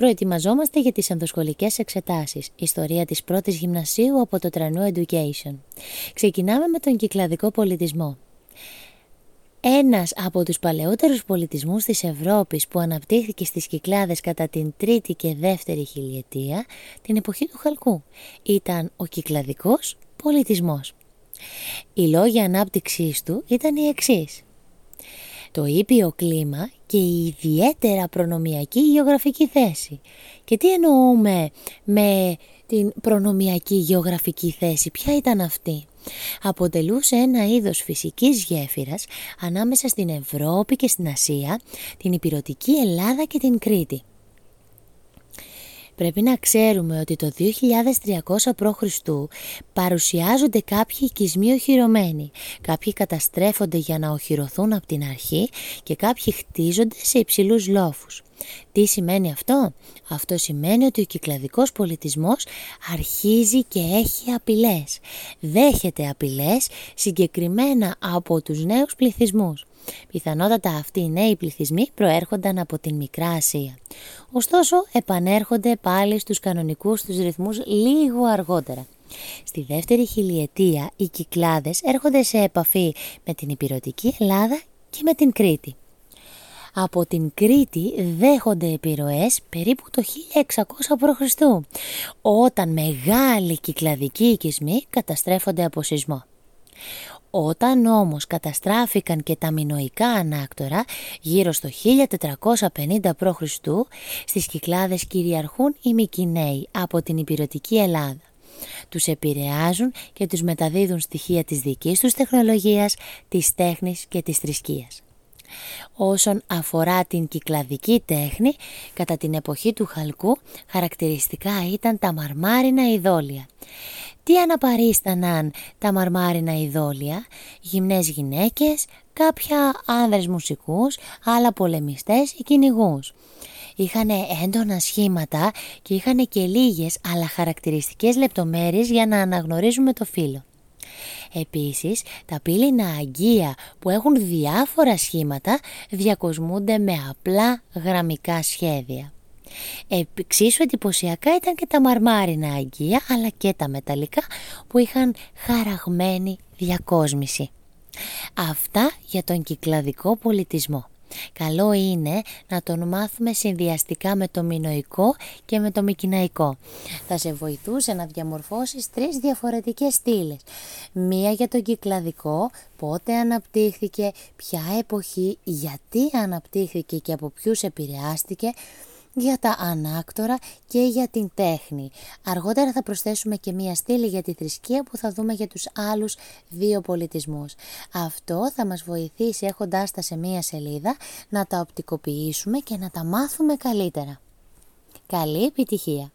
Προετοιμαζόμαστε για τις ενδοσχολικές εξετάσεις. Ιστορία της πρώτης γυμνασίου από το Τρανού Education. Ξεκινάμε με τον κυκλαδικό πολιτισμό. Ένας από τους παλαιότερους πολιτισμούς της Ευρώπης που αναπτύχθηκε στις Κυκλάδες κατά την τρίτη και δεύτερη χιλιετία, την εποχή του Χαλκού, ήταν ο κυκλαδικός πολιτισμός. Οι λόγοι ανάπτυξής του ήταν οι εξής. Το ήπιο κλίμα και η ιδιαίτερα προνομιακή γεωγραφική θέση. Και τι εννοούμε με την προνομιακή γεωγραφική θέση, ποια ήταν αυτή; Αποτελούσε ένα είδος φυσικής γέφυρας ανάμεσα στην Ευρώπη και στην Ασία, την υπηρετική Ελλάδα και την Κρήτη. Πρέπει να ξέρουμε ότι το 2300 π.Χ. παρουσιάζονται κάποιοι οικισμοί οχυρωμένοι. Κάποιοι καταστρέφονται για να οχυρωθούν από την αρχή και κάποιοι χτίζονται σε υψηλούς λόφους. Τι σημαίνει αυτό; Αυτό σημαίνει ότι ο κυκλαδικός πολιτισμός αρχίζει και έχει απειλές. Δέχεται απειλές συγκεκριμένα από τους νέους πληθυσμούς. Πιθανότατα αυτοί οι νέοι πληθυσμοί προέρχονταν από την Μικρά Ασία. Ωστόσο επανέρχονται πάλι στους κανονικούς τους ρυθμούς λίγο αργότερα. Στη δεύτερη χιλιετία οι Κυκλάδες έρχονται σε επαφή με την Υπηρωτική Ελλάδα και με την Κρήτη. Από την Κρήτη δέχονται επιρροές περίπου το 1600 π.Χ. όταν μεγάλοι κυκλαδικοί οικισμοί καταστρέφονται από σεισμό. Όταν όμως καταστράφηκαν και τα μινοϊκά ανάκτορα γύρω στο 1450 π.Χ. στις Κυκλάδες κυριαρχούν οι Μικυναίοι από την υπηρετική Ελλάδα. Τους επηρεάζουν και τους μεταδίδουν στοιχεία της δικής τους τεχνολογίας, της τέχνης και της θρησκείας. Όσον αφορά την κυκλαδική τέχνη, κατά την εποχή του Χαλκού χαρακτηριστικά ήταν τα μαρμάρινα ειδόλια. Τι αναπαρίσταναν τα μαρμάρινα ειδόλια, γυμνές γυναίκες, κάποια άνδρες μουσικούς, άλλα πολεμιστές ή κυνηγούς. Είχαν έντονα σχήματα και είχαν και λίγες αλλά χαρακτηριστικές λεπτομέρειες για να αναγνωρίζουμε το φύλλο. Επίσης, τα πύληνα αγγεία που έχουν διάφορα σχήματα διακοσμούνται με απλά γραμμικά σχέδια. Εξίσου εντυπωσιακά ήταν και τα μαρμάρινα αγγεία αλλά και τα μεταλλικά που είχαν χαραγμένη διακόσμηση. Αυτά για τον κυκλαδικό πολιτισμό. Καλό είναι να τον μάθουμε συνδυαστικά με το μινοϊκό και με το μικυναϊκό. Θα σε βοηθούσε να διαμορφώσεις τρεις διαφορετικές στήλες. Μία για τον κυκλαδικό, πότε αναπτύχθηκε, ποια εποχή, γιατί αναπτύχθηκε και από ποιους επηρεάστηκε για τα ανάκτορα και για την τέχνη. Αργότερα θα προσθέσουμε και μία στήλη για τη θρησκεία που θα δούμε για τους άλλους δύο πολιτισμούς. Αυτό θα μας βοηθήσει έχοντάς τα σε μία σελίδα να τα οπτικοποιήσουμε και να τα μάθουμε καλύτερα. Καλή επιτυχία!